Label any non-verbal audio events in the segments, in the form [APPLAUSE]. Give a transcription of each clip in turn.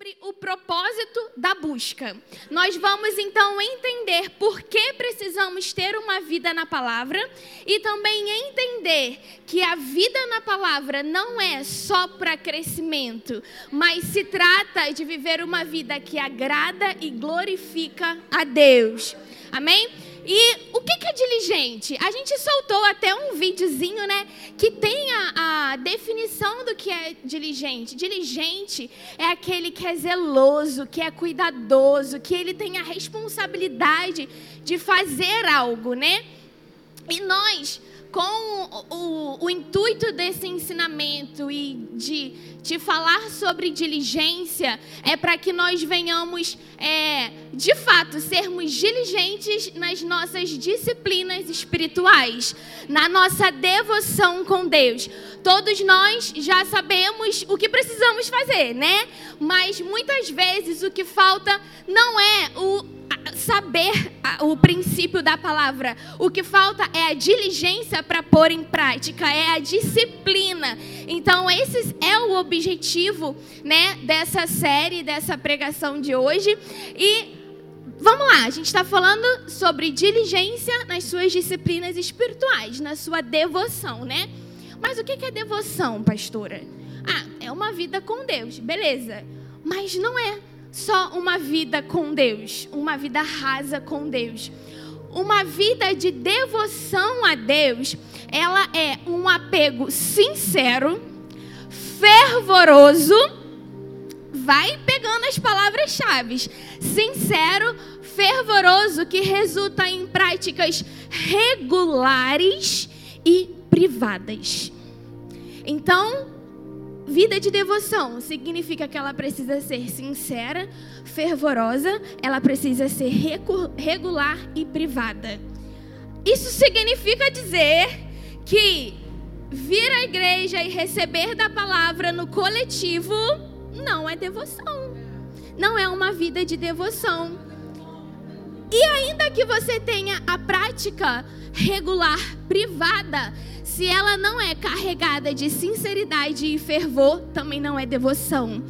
sobre o propósito da busca. Nós vamos então entender por que precisamos ter uma vida na palavra e também entender que a vida na palavra não é só para crescimento, mas se trata de viver uma vida que agrada e glorifica a Deus. Amém? E o que é diligente? A gente soltou até um videozinho, né? Que tem a, a, definição do que é diligente. Diligente é aquele que é zeloso, que é cuidadoso, que ele tem a responsabilidade de fazer algo, né? E nós com o, o, intuito desse ensinamento e de, de falar sobre diligência, é para que nós venhamos, é, de fato, sermos diligentes nas nossas disciplinas espirituais, na nossa devoção com Deus. Todos nós já sabemos o que precisamos fazer, né? Mas muitas vezes o que falta não é o saber o princípio da palavra. O que falta é a diligência para pôr em prática, é a disciplina. Então, esse é o objetivo, né, dessa série, dessa pregação de hoje. E vamos lá, a gente está falando sobre diligência nas suas disciplinas espirituais, na sua devoção, né? Mas o que é devoção, pastora? Ah, é uma vida com Deus, beleza. Mas não é só uma vida com Deus, uma vida rasa com Deus. Uma vida de devoção a Deus, ela é um apego sincero, fervoroso, vai pegando as palavras-chave. Sincero, fervoroso, que resulta em práticas regulares e privadas. Então, Vida de devoção significa que ela precisa ser sincera, fervorosa, ela precisa ser regular e privada. Isso significa dizer que vir à igreja e receber da palavra no coletivo não é devoção. Não é uma vida de devoção. E ainda que você tenha a prática regular privada, se ela não é carregada de sinceridade e fervor, também não é devoção.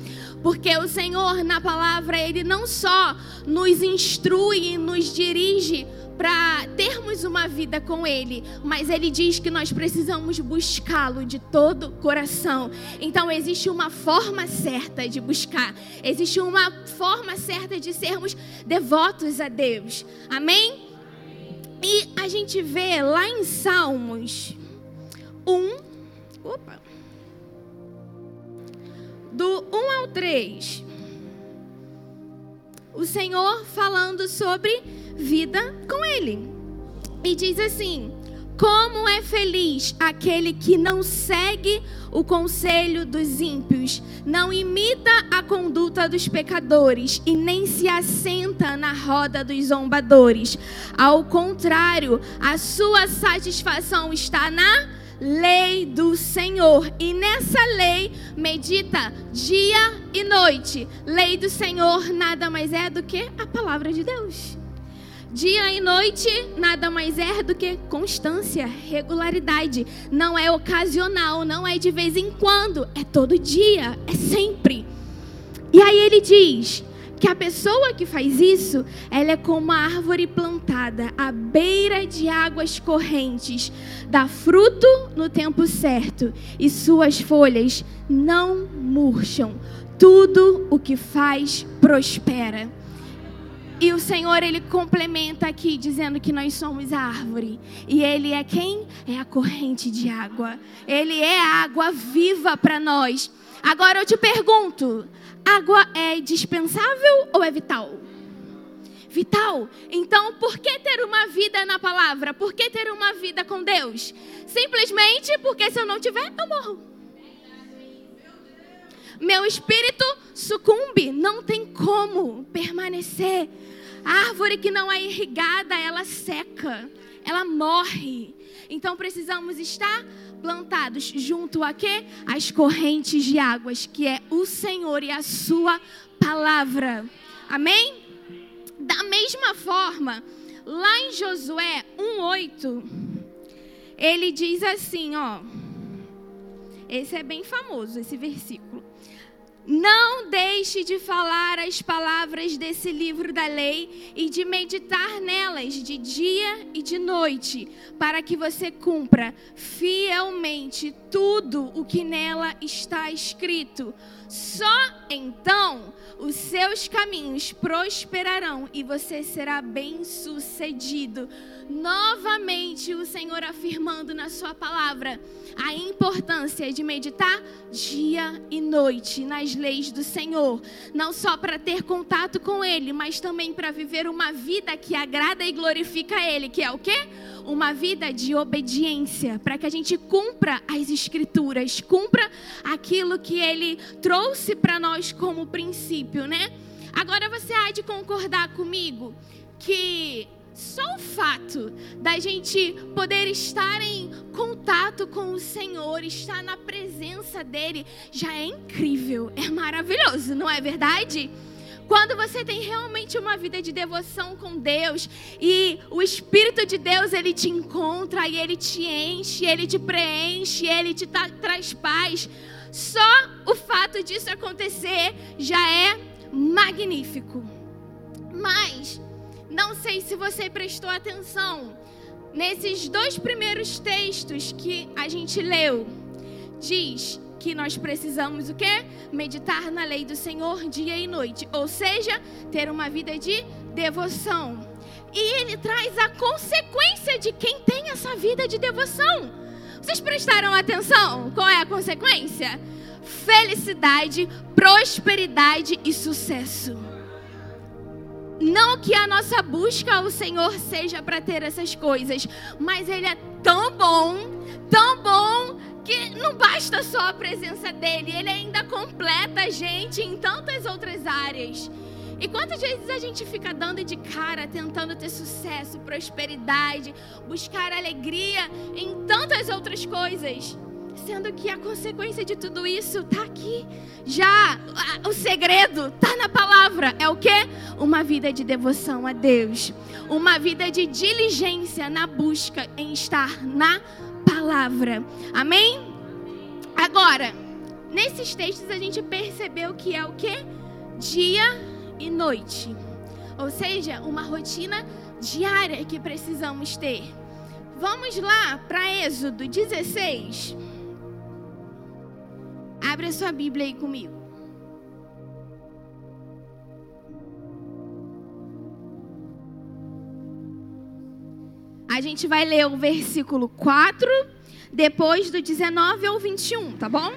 Porque o Senhor, na palavra, Ele não só nos instrui e nos dirige para termos uma vida com Ele, mas Ele diz que nós precisamos buscá-lo de todo coração. Então, existe uma forma certa de buscar, existe uma forma certa de sermos devotos a Deus. Amém? E a gente vê lá em Salmos 1, opa, do 1 ao 3, o Senhor falando sobre vida com Ele. E diz assim: Como é feliz aquele que não segue o conselho dos ímpios, não imita a conduta dos pecadores e nem se assenta na roda dos zombadores. Ao contrário, a sua satisfação está na lei do Senhor. E nessa lei medita dia e noite. Lei do Senhor nada mais é do que a palavra de Deus. Dia e noite nada mais é do que constância, regularidade. Não é ocasional, não é de vez em quando, é todo dia, é sempre. E aí ele diz: que a pessoa que faz isso, ela é como uma árvore plantada à beira de águas correntes, dá fruto no tempo certo e suas folhas não murcham. Tudo o que faz prospera. E o Senhor, ele complementa aqui dizendo que nós somos a árvore. E ele é quem? É a corrente de água. Ele é a água viva para nós. Agora eu te pergunto: água é dispensável ou é vital? Vital. Então, por que ter uma vida na palavra? Por que ter uma vida com Deus? Simplesmente porque se eu não tiver, eu morro. Meu espírito sucumbe, não tem como permanecer. Árvore que não é irrigada, ela seca, ela morre. Então precisamos estar plantados junto a quê? As correntes de águas, que é o Senhor e a sua palavra. Amém? Da mesma forma, lá em Josué 1:8, ele diz assim, ó. Esse é bem famoso esse versículo. Não deixe de falar as palavras desse livro da lei e de meditar nelas de dia e de noite, para que você cumpra fielmente tudo o que nela está escrito. Só então os seus caminhos prosperarão e você será bem-sucedido. Novamente, o Senhor afirmando na Sua palavra a importância de meditar dia e noite nas leis do Senhor, não só para ter contato com Ele, mas também para viver uma vida que agrada e glorifica Ele, que é o quê? Uma vida de obediência, para que a gente cumpra as Escrituras, cumpra aquilo que Ele trouxe para nós como princípio, né? Agora você há de concordar comigo que só o fato da gente poder estar em contato com o Senhor, estar na presença dEle, já é incrível, é maravilhoso, não é verdade? Quando você tem realmente uma vida de devoção com Deus e o Espírito de Deus ele te encontra e ele te enche, ele te preenche, ele te tra traz paz. Só o fato disso acontecer já é magnífico. Mas não sei se você prestou atenção nesses dois primeiros textos que a gente leu. Diz que nós precisamos o quê? Meditar na lei do Senhor dia e noite, ou seja, ter uma vida de devoção. E ele traz a consequência de quem tem essa vida de devoção. Vocês prestaram atenção? Qual é a consequência? Felicidade, prosperidade e sucesso. Não que a nossa busca ao Senhor seja para ter essas coisas, mas Ele é tão bom, tão bom, que não basta só a presença dEle, Ele ainda completa a gente em tantas outras áreas. E quantas vezes a gente fica dando de cara, tentando ter sucesso, prosperidade, buscar alegria em tantas outras coisas? Sendo que a consequência de tudo isso está aqui. Já o segredo está na palavra. É o que? Uma vida de devoção a Deus. Uma vida de diligência na busca em estar na palavra. Amém? Agora, nesses textos a gente percebeu que é o que? Dia e noite. Ou seja, uma rotina diária que precisamos ter. Vamos lá para Êxodo 16. Abre a sua Bíblia aí comigo. A gente vai ler o versículo 4, depois do 19 ao 21, tá bom?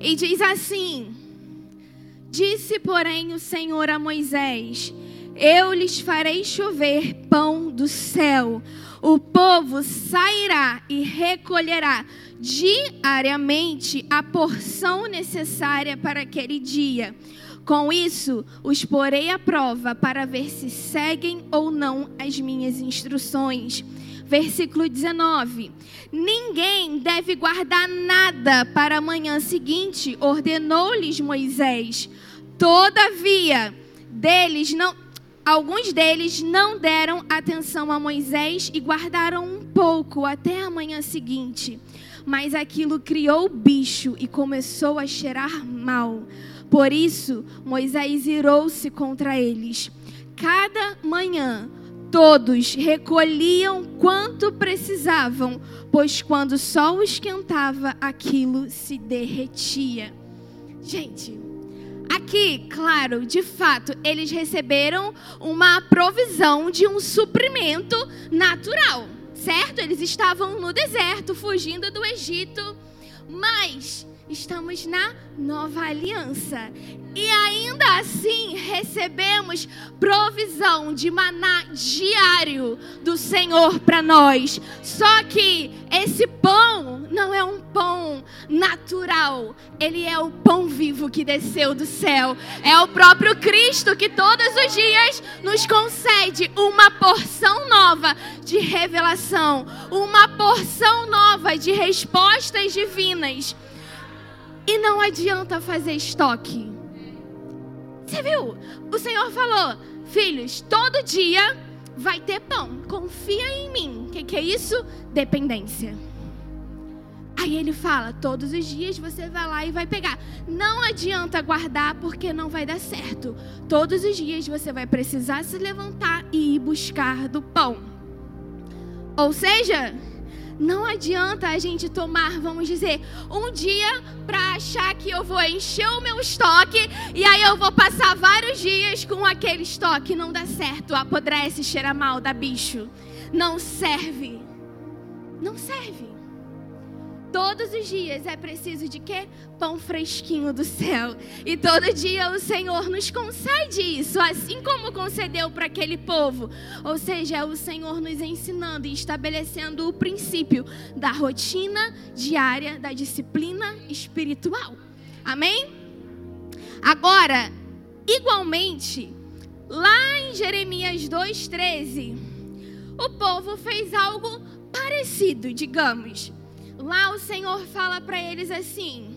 E diz assim: Disse, porém, o Senhor a Moisés: Eu lhes farei chover pão do céu. O povo sairá e recolherá diariamente a porção necessária para aquele dia. Com isso, os porei à prova para ver se seguem ou não as minhas instruções. Versículo 19: Ninguém deve guardar nada para a manhã seguinte, ordenou-lhes Moisés. Todavia, deles não Alguns deles não deram atenção a Moisés e guardaram um pouco até a manhã seguinte mas aquilo criou bicho e começou a cheirar mal. Por isso, Moisés irou-se contra eles. Cada manhã, todos recolhiam quanto precisavam, pois quando o sol esquentava, aquilo se derretia. Gente, aqui, claro, de fato, eles receberam uma provisão de um suprimento natural certo? Eles estavam no deserto, fugindo do Egito, mas estamos na nova aliança. E ainda assim recebemos provisão de maná diário do Senhor para nós. Só que esse pão não é um pão natural, ele é o pão vivo que desceu do céu. É o próprio Cristo que todos os dias nos concede uma porção nova de revelação, uma porção nova de respostas divinas. E não adianta fazer estoque. Você viu? O Senhor falou: Filhos, todo dia vai ter pão. Confia em mim. O que, que é isso? Dependência. Aí ele fala: todos os dias você vai lá e vai pegar. Não adianta guardar porque não vai dar certo. Todos os dias você vai precisar se levantar e ir buscar do pão. Ou seja, não adianta a gente tomar, vamos dizer, um dia para achar que eu vou encher o meu estoque e aí eu vou passar vários dias com aquele estoque. Não dá certo, apodrece, cheira mal, dá bicho. Não serve. Não serve. Todos os dias é preciso de quê? Pão fresquinho do céu. E todo dia o Senhor nos concede isso, assim como concedeu para aquele povo. Ou seja, é o Senhor nos ensinando e estabelecendo o princípio da rotina diária, da disciplina espiritual. Amém? Agora, igualmente, lá em Jeremias 2,13, o povo fez algo parecido, digamos. Lá o Senhor fala para eles assim: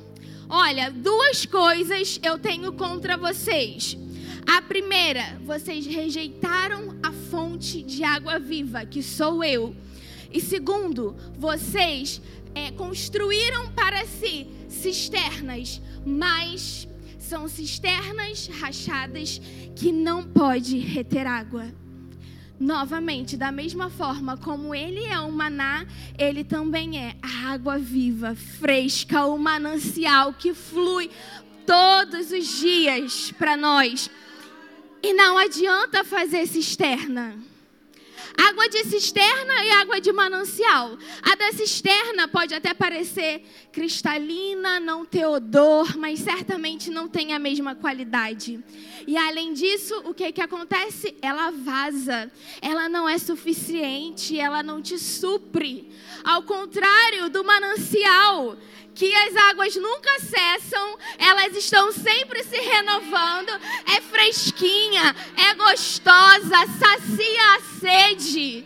Olha, duas coisas eu tenho contra vocês. A primeira, vocês rejeitaram a fonte de água viva, que sou eu. E segundo, vocês é, construíram para si cisternas, mas são cisternas rachadas que não pode reter água. Novamente, da mesma forma como ele é o maná, ele também é a água viva, fresca, o manancial que flui todos os dias para nós. E não adianta fazer cisterna. Água de cisterna e água de manancial. A da cisterna pode até parecer cristalina, não ter odor, mas certamente não tem a mesma qualidade. E além disso, o que, que acontece? Ela vaza. Ela não é suficiente, ela não te supre. Ao contrário do manancial, que as águas nunca cessam, elas estão sempre se renovando, é fresquinha, é gostosa, sacia a sede.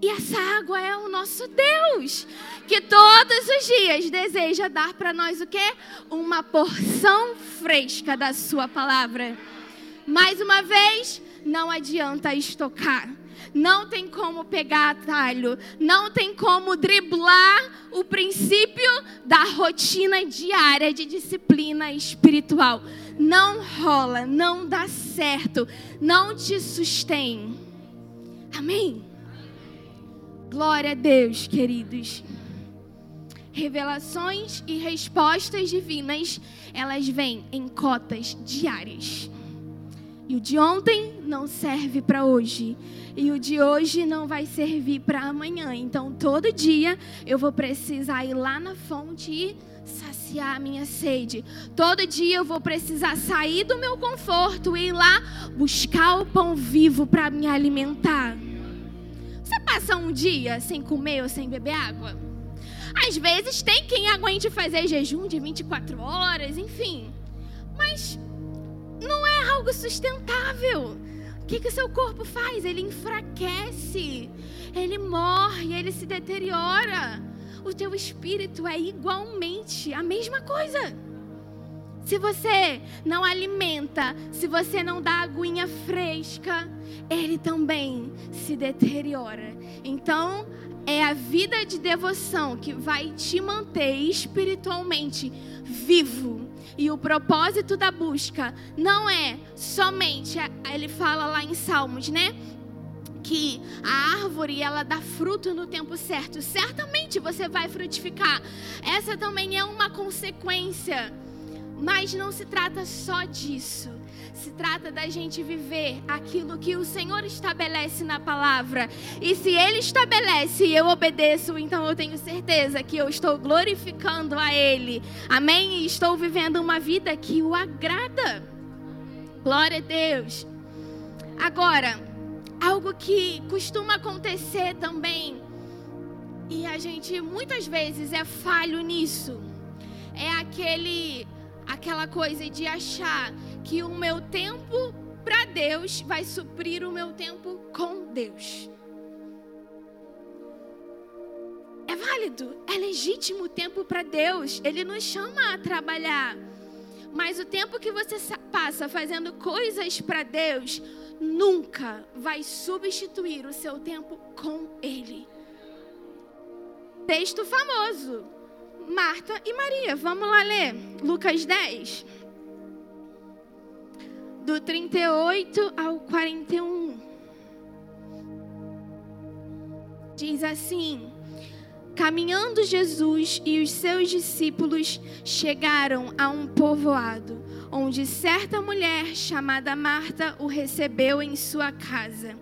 E essa água é o nosso Deus, que todos os dias deseja dar para nós o quê? Uma porção fresca da sua palavra. Mais uma vez, não adianta estocar não tem como pegar atalho, não tem como driblar o princípio da rotina diária de disciplina espiritual. Não rola, não dá certo, não te sustém. Amém? Glória a Deus, queridos. Revelações e respostas divinas, elas vêm em cotas diárias. E o de ontem não serve para hoje. E o de hoje não vai servir para amanhã. Então, todo dia eu vou precisar ir lá na fonte e saciar a minha sede. Todo dia eu vou precisar sair do meu conforto e ir lá buscar o pão vivo para me alimentar. Você passa um dia sem comer ou sem beber água? Às vezes tem quem aguente fazer jejum de 24 horas, enfim. Mas não é algo sustentável. O que, que o seu corpo faz? Ele enfraquece, ele morre, ele se deteriora. O teu espírito é igualmente a mesma coisa. Se você não alimenta, se você não dá aguinha fresca, ele também se deteriora. Então, é a vida de devoção que vai te manter espiritualmente vivo e o propósito da busca não é somente, ele fala lá em Salmos, né? que a árvore ela dá fruto no tempo certo. Certamente você vai frutificar. Essa também é uma consequência. Mas não se trata só disso. Se trata da gente viver aquilo que o Senhor estabelece na palavra. E se Ele estabelece e eu obedeço, então eu tenho certeza que eu estou glorificando a Ele. Amém? E estou vivendo uma vida que o agrada. Glória a Deus. Agora, algo que costuma acontecer também, e a gente muitas vezes é falho nisso, é aquele aquela coisa de achar que o meu tempo para Deus vai suprir o meu tempo com Deus. É válido, é legítimo o tempo para Deus. Ele nos chama a trabalhar. Mas o tempo que você passa fazendo coisas para Deus nunca vai substituir o seu tempo com Ele. texto famoso. Marta e Maria. Vamos lá ler. Lucas 10. Do 38 ao 41. Diz assim: Caminhando Jesus e os seus discípulos chegaram a um povoado, onde certa mulher chamada Marta o recebeu em sua casa.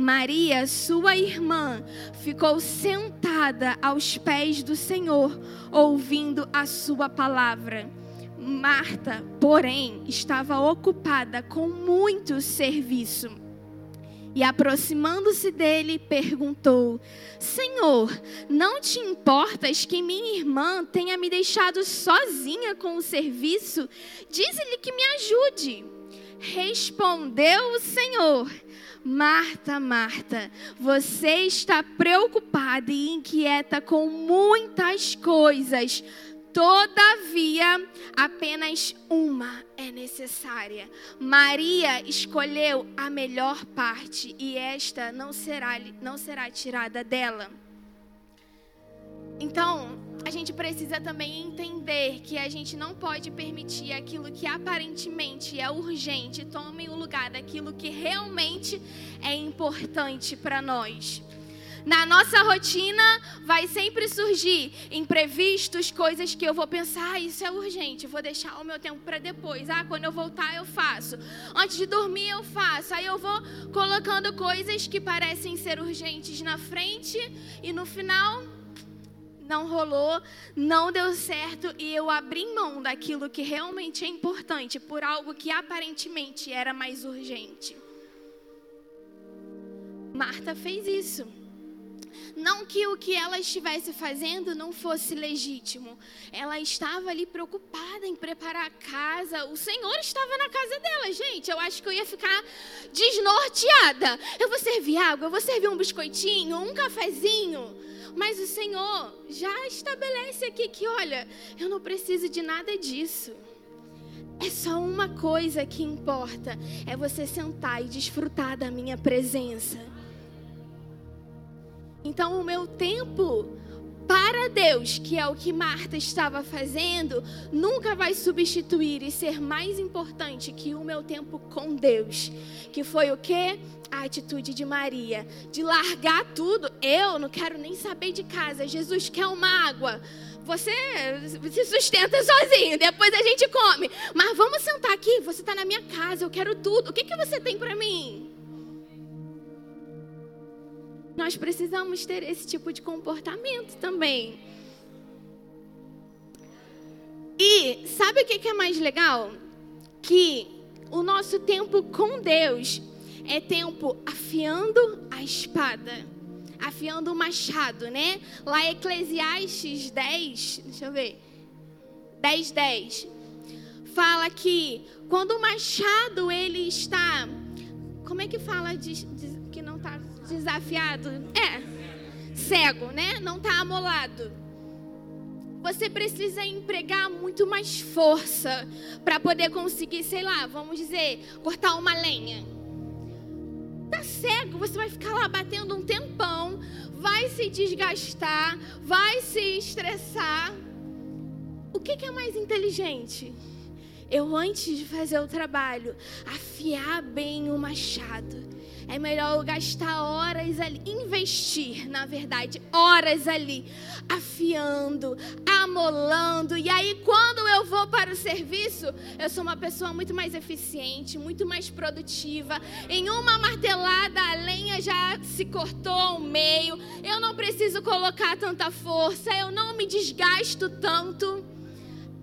Maria, sua irmã, ficou sentada aos pés do Senhor, ouvindo a sua palavra. Marta, porém, estava ocupada com muito serviço. E aproximando-se dele, perguntou: Senhor, não te importas que minha irmã tenha me deixado sozinha com o serviço? Diz-lhe que me ajude. Respondeu o Senhor: Marta, Marta, você está preocupada e inquieta com muitas coisas. Todavia, apenas uma é necessária. Maria escolheu a melhor parte e esta não será, não será tirada dela. Então, a gente precisa também entender que a gente não pode permitir aquilo que aparentemente é urgente tome o lugar daquilo que realmente é importante para nós. Na nossa rotina vai sempre surgir imprevistos, coisas que eu vou pensar, ah, isso é urgente, vou deixar o meu tempo para depois. Ah, quando eu voltar eu faço. Antes de dormir eu faço. Aí eu vou colocando coisas que parecem ser urgentes na frente e no final não rolou, não deu certo e eu abri mão daquilo que realmente é importante por algo que aparentemente era mais urgente. Marta fez isso. Não que o que ela estivesse fazendo não fosse legítimo. Ela estava ali preocupada em preparar a casa. O Senhor estava na casa dela, gente. Eu acho que eu ia ficar desnorteada. Eu vou servir água, eu vou servir um biscoitinho, um cafezinho. Mas o Senhor já estabelece aqui que, olha, eu não preciso de nada disso. É só uma coisa que importa: é você sentar e desfrutar da minha presença. Então, o meu tempo para Deus, que é o que Marta estava fazendo, nunca vai substituir e ser mais importante que o meu tempo com Deus. Que foi o que? A atitude de Maria, de largar tudo. Eu não quero nem saber de casa. Jesus quer uma água. Você se sustenta sozinho, depois a gente come. Mas vamos sentar aqui, você está na minha casa, eu quero tudo. O que, que você tem para mim? Nós precisamos ter esse tipo de comportamento também. E sabe o que é mais legal? Que o nosso tempo com Deus é tempo afiando a espada, afiando o machado, né? Lá Eclesiastes 10, deixa eu ver, 10, 10, fala que quando o machado ele está, como é que fala de, desafiado? É, cego, né? Não está amolado. Você precisa empregar muito mais força para poder conseguir, sei lá, vamos dizer, cortar uma lenha. Tá cego, você vai ficar lá batendo um tempão, vai se desgastar, vai se estressar. O que, que é mais inteligente? Eu, antes de fazer o trabalho, afiar bem o machado é melhor gastar horas ali, investir, na verdade, horas ali, afiando, amolando. E aí, quando eu vou para o serviço, eu sou uma pessoa muito mais eficiente, muito mais produtiva. Em uma martelada, a lenha já se cortou ao meio. Eu não preciso colocar tanta força, eu não me desgasto tanto.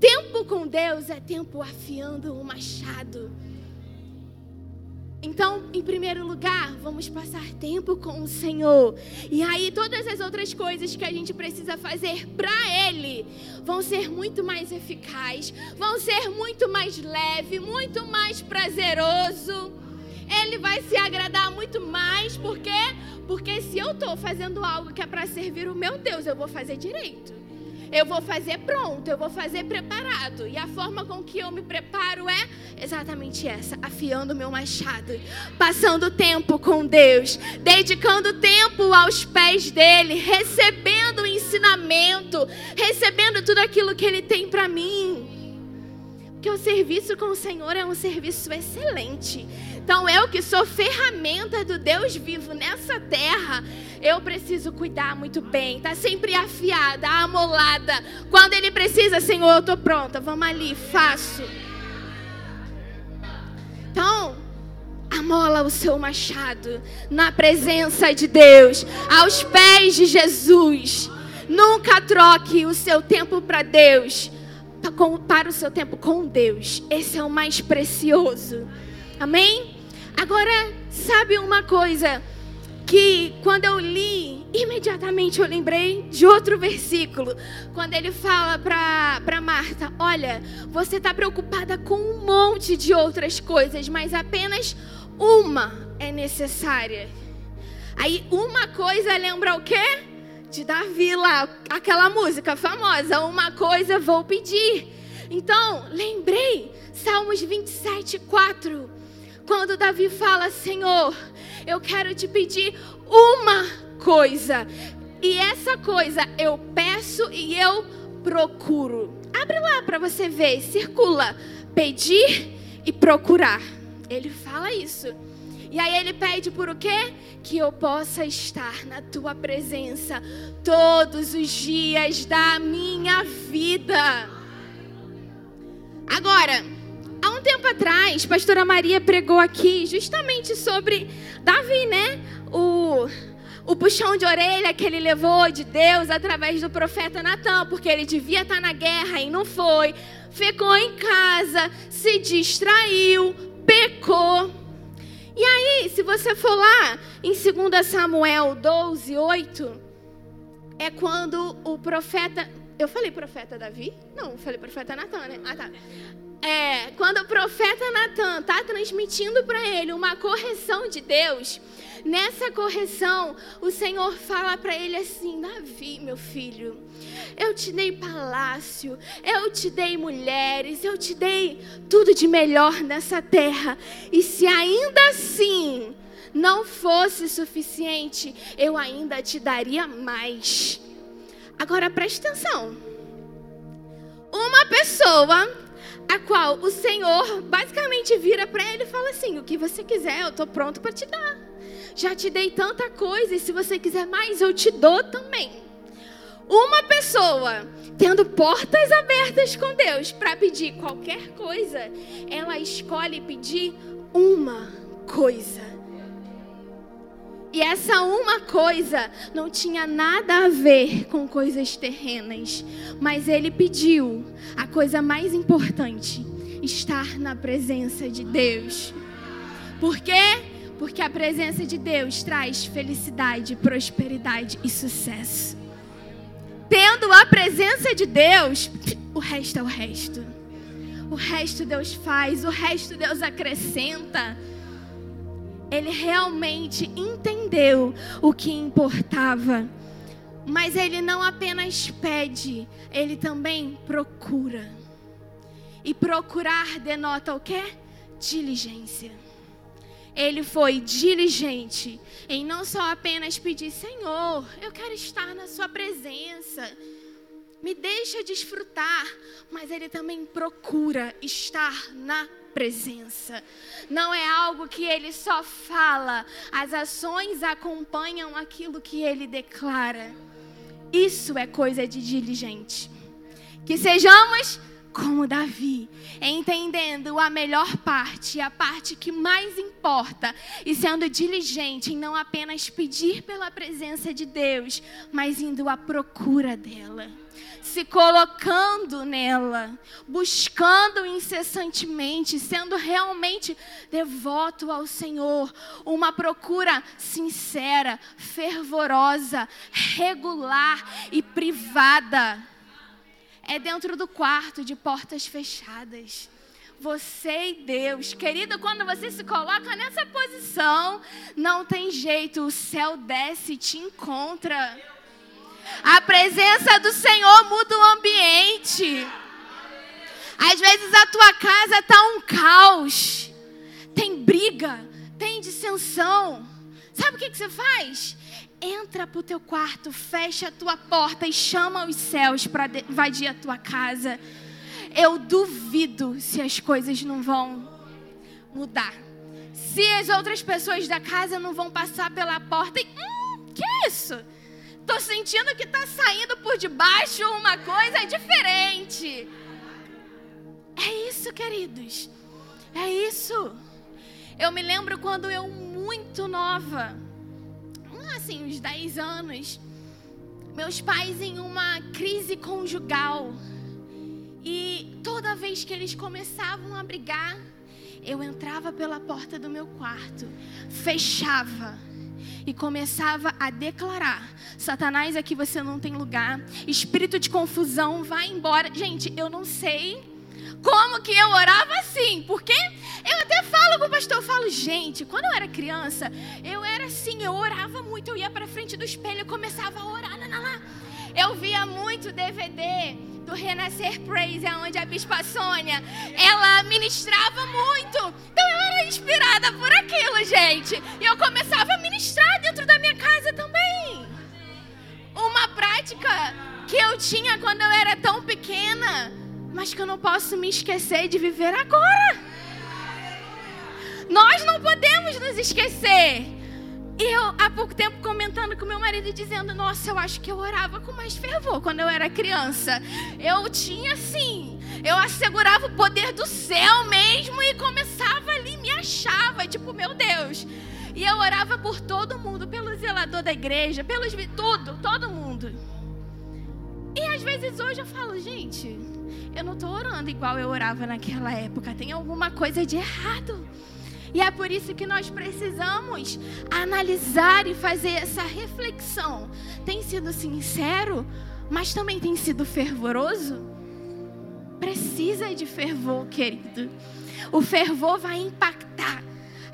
Tempo com Deus é tempo afiando o machado. Então, em primeiro lugar, vamos passar tempo com o Senhor. E aí, todas as outras coisas que a gente precisa fazer para Ele vão ser muito mais eficazes, vão ser muito mais leve, muito mais prazeroso. Ele vai se agradar muito mais, por quê? Porque se eu estou fazendo algo que é para servir o meu Deus, eu vou fazer direito. Eu vou fazer pronto, eu vou fazer preparado. E a forma com que eu me preparo é exatamente essa: afiando meu machado, passando tempo com Deus, dedicando tempo aos pés dele, recebendo o ensinamento, recebendo tudo aquilo que Ele tem para mim. Porque o serviço com o Senhor é um serviço excelente. Então, eu que sou ferramenta do Deus vivo nessa terra, eu preciso cuidar muito bem, tá sempre afiada, amolada. Quando ele precisa, Senhor, eu tô pronta, vamos ali, faço. Então, amola o seu machado na presença de Deus, aos pés de Jesus. Nunca troque o seu tempo para Deus, para o seu tempo com Deus. Esse é o mais precioso. Amém? Agora, sabe uma coisa? Que quando eu li, imediatamente eu lembrei de outro [LAUGHS] versículo, quando ele fala para Marta: Olha, você está preocupada com um monte de outras coisas, mas apenas uma é necessária. Aí, uma coisa lembra o quê? De Davi lá, aquela música famosa: Uma coisa vou pedir. Então, lembrei, Salmos 27, 4. Quando Davi fala: Senhor, eu quero te pedir uma coisa. E essa coisa eu peço e eu procuro. Abre lá para você ver, circula. Pedir e procurar. Ele fala isso. E aí ele pede por o quê? Que eu possa estar na tua presença todos os dias da minha vida. Agora, Há um tempo atrás, pastora Maria pregou aqui justamente sobre Davi, né? O, o puxão de orelha que ele levou de Deus através do profeta Natan, porque ele devia estar na guerra e não foi. Ficou em casa, se distraiu, pecou. E aí, se você for lá em 2 Samuel 12, 8, é quando o profeta. Eu falei profeta Davi? Não, falei profeta Natan, né? Ah, tá. É, quando o profeta Natan está transmitindo para ele uma correção de Deus, nessa correção, o Senhor fala para ele assim: Davi, meu filho, eu te dei palácio, eu te dei mulheres, eu te dei tudo de melhor nessa terra, e se ainda assim não fosse suficiente, eu ainda te daria mais. Agora preste atenção. Uma pessoa a qual o Senhor basicamente vira para ele e fala assim: O que você quiser, eu estou pronto para te dar. Já te dei tanta coisa e se você quiser mais, eu te dou também. Uma pessoa tendo portas abertas com Deus para pedir qualquer coisa, ela escolhe pedir uma coisa. E essa uma coisa não tinha nada a ver com coisas terrenas, mas ele pediu a coisa mais importante: estar na presença de Deus. Por quê? Porque a presença de Deus traz felicidade, prosperidade e sucesso. Tendo a presença de Deus, o resto é o resto. O resto Deus faz, o resto Deus acrescenta ele realmente entendeu o que importava. Mas ele não apenas pede, ele também procura. E procurar denota o quê? Diligência. Ele foi diligente em não só apenas pedir, Senhor, eu quero estar na Sua presença, me deixa desfrutar, mas ele também procura estar na presença. Não é algo que ele só fala, as ações acompanham aquilo que ele declara. Isso é coisa de diligente. Que sejamos como Davi, entendendo a melhor parte, a parte que mais importa, e sendo diligente em não apenas pedir pela presença de Deus, mas indo à procura dela se colocando nela, buscando incessantemente, sendo realmente devoto ao Senhor, uma procura sincera, fervorosa, regular e privada. É dentro do quarto, de portas fechadas você e Deus. Querido, quando você se coloca nessa posição, não tem jeito, o céu desce e te encontra. A presença do Senhor muda o ambiente. Às vezes a tua casa está um caos. Tem briga, tem dissensão. Sabe o que, que você faz? Entra pro teu quarto, fecha a tua porta e chama os céus para invadir a tua casa. Eu duvido se as coisas não vão mudar. Se as outras pessoas da casa não vão passar pela porta e. Hum, que é isso? Tô sentindo que tá saindo por debaixo uma coisa diferente. É isso, queridos. É isso. Eu me lembro quando eu, muito nova, assim, uns 10 anos, meus pais em uma crise conjugal. E toda vez que eles começavam a brigar, eu entrava pela porta do meu quarto, fechava e começava a declarar: Satanás, aqui você não tem lugar, espírito de confusão, vai embora. Gente, eu não sei como que eu orava assim, porque eu até falo com o pastor, eu falo, gente, quando eu era criança, eu era assim, eu orava muito, eu ia para frente do espelho e começava a orar, lá, lá. Eu via muito DVD do Renascer Praise, onde a Bispa Sônia, ela ministrava muito. Então eu era inspirada por aquilo, gente. E eu começava a ministrar dentro da minha casa também. Uma prática que eu tinha quando eu era tão pequena mas que eu não posso me esquecer de viver agora. Nós não podemos nos esquecer. Eu, há pouco tempo, comentando com meu marido, dizendo: Nossa, eu acho que eu orava com mais fervor quando eu era criança. Eu tinha assim, eu assegurava o poder do céu mesmo e começava ali, me achava, tipo, meu Deus. E eu orava por todo mundo, pelo zelador da igreja, pelos tudo, todo mundo. E às vezes hoje eu falo, gente, eu não estou orando igual eu orava naquela época. Tem alguma coisa de errado. E é por isso que nós precisamos analisar e fazer essa reflexão. Tem sido sincero, mas também tem sido fervoroso? Precisa de fervor, querido. O fervor vai impactar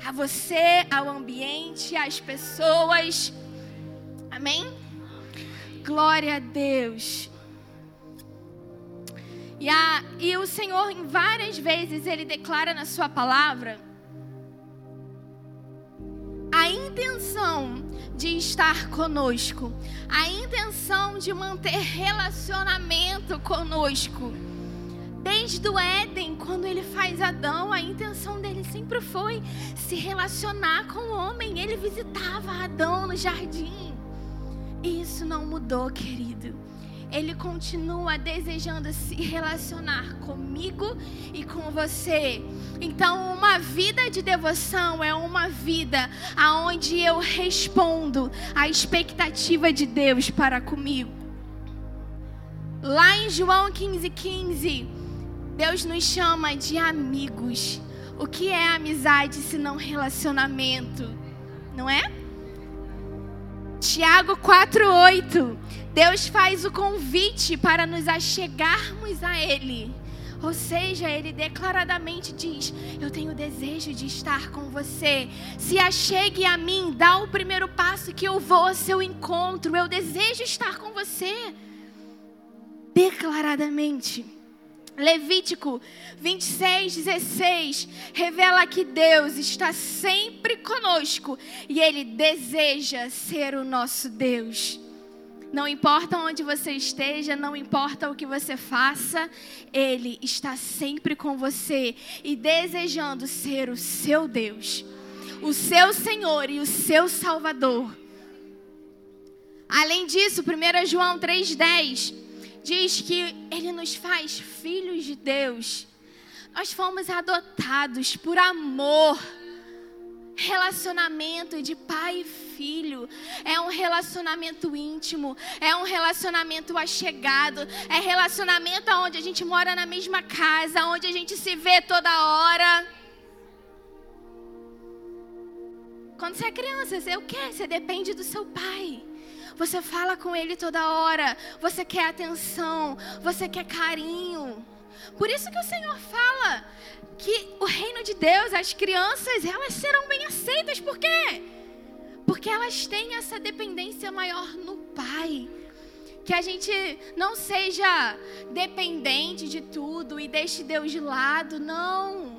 a você, ao ambiente, às pessoas. Amém? Glória a Deus. E, a, e o Senhor, em várias vezes, Ele declara na Sua palavra a intenção de estar conosco, a intenção de manter relacionamento conosco. Desde o Éden, quando ele faz Adão, a intenção dele sempre foi se relacionar com o homem. Ele visitava Adão no jardim. E isso não mudou, querido ele continua desejando se relacionar comigo e com você. Então, uma vida de devoção é uma vida aonde eu respondo à expectativa de Deus para comigo. Lá em João 15,15, 15, Deus nos chama de amigos. O que é amizade se não relacionamento? Não é? Tiago 4,8. Deus faz o convite para nos achegarmos a Ele. Ou seja, Ele declaradamente diz: Eu tenho desejo de estar com você. Se achegue a mim, dá o primeiro passo que eu vou ao seu encontro. Eu desejo estar com você. Declaradamente. Levítico 26, 16 revela que Deus está sempre conosco e Ele deseja ser o nosso Deus. Não importa onde você esteja, não importa o que você faça, Ele está sempre com você e desejando ser o seu Deus, o seu Senhor e o seu Salvador. Além disso, 1 João 3,10 diz que Ele nos faz filhos de Deus. Nós fomos adotados por amor. Relacionamento de pai e filho é um relacionamento íntimo, é um relacionamento achegado, é relacionamento onde a gente mora na mesma casa, onde a gente se vê toda hora. Quando você é criança, você é o quê? Você depende do seu pai. Você fala com ele toda hora. Você quer atenção. Você quer carinho. Por isso que o Senhor fala que o reino de Deus, as crianças, elas serão bem aceitas. Por quê? Porque elas têm essa dependência maior no Pai. Que a gente não seja dependente de tudo e deixe Deus de lado. Não.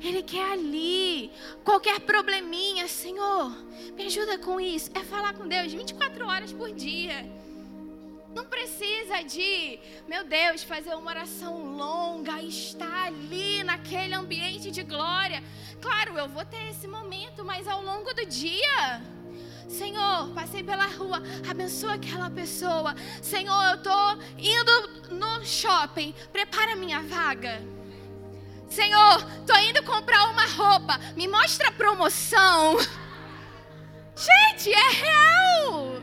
Ele quer ali. Qualquer probleminha, Senhor, me ajuda com isso. É falar com Deus 24 horas por dia. Não precisa de, meu Deus, fazer uma oração longa e estar ali naquele ambiente de glória. Claro, eu vou ter esse momento, mas ao longo do dia. Senhor, passei pela rua, abençoa aquela pessoa. Senhor, eu estou indo no shopping, prepara minha vaga. Senhor, tô indo comprar uma roupa, me mostra a promoção. Gente, é real.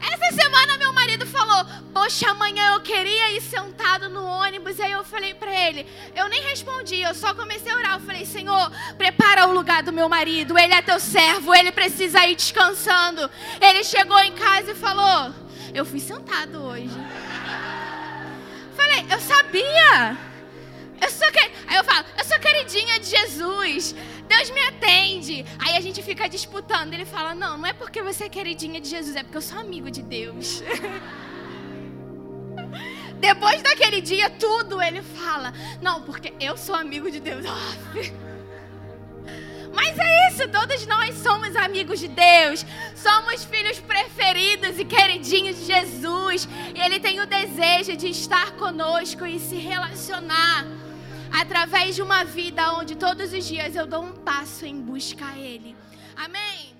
Essa semana meu marido falou: Poxa, amanhã eu queria ir sentado no ônibus. E aí eu falei para ele: Eu nem respondi, eu só comecei a orar. Eu falei: Senhor, prepara o lugar do meu marido. Ele é teu servo, ele precisa ir descansando. Ele chegou em casa e falou: Eu fui sentado hoje. Falei: Eu sabia. Eu sou que... Aí eu falo, eu sou queridinha de Jesus. Deus me atende. Aí a gente fica disputando. Ele fala, não, não é porque você é queridinha de Jesus, é porque eu sou amigo de Deus. [LAUGHS] Depois daquele dia, tudo ele fala. Não, porque eu sou amigo de Deus. [LAUGHS] Mas é isso, todos nós somos amigos de Deus, somos filhos preferidos e queridinhos de Jesus, e Ele tem o desejo de estar conosco e se relacionar através de uma vida onde todos os dias eu dou um passo em busca a Ele. Amém?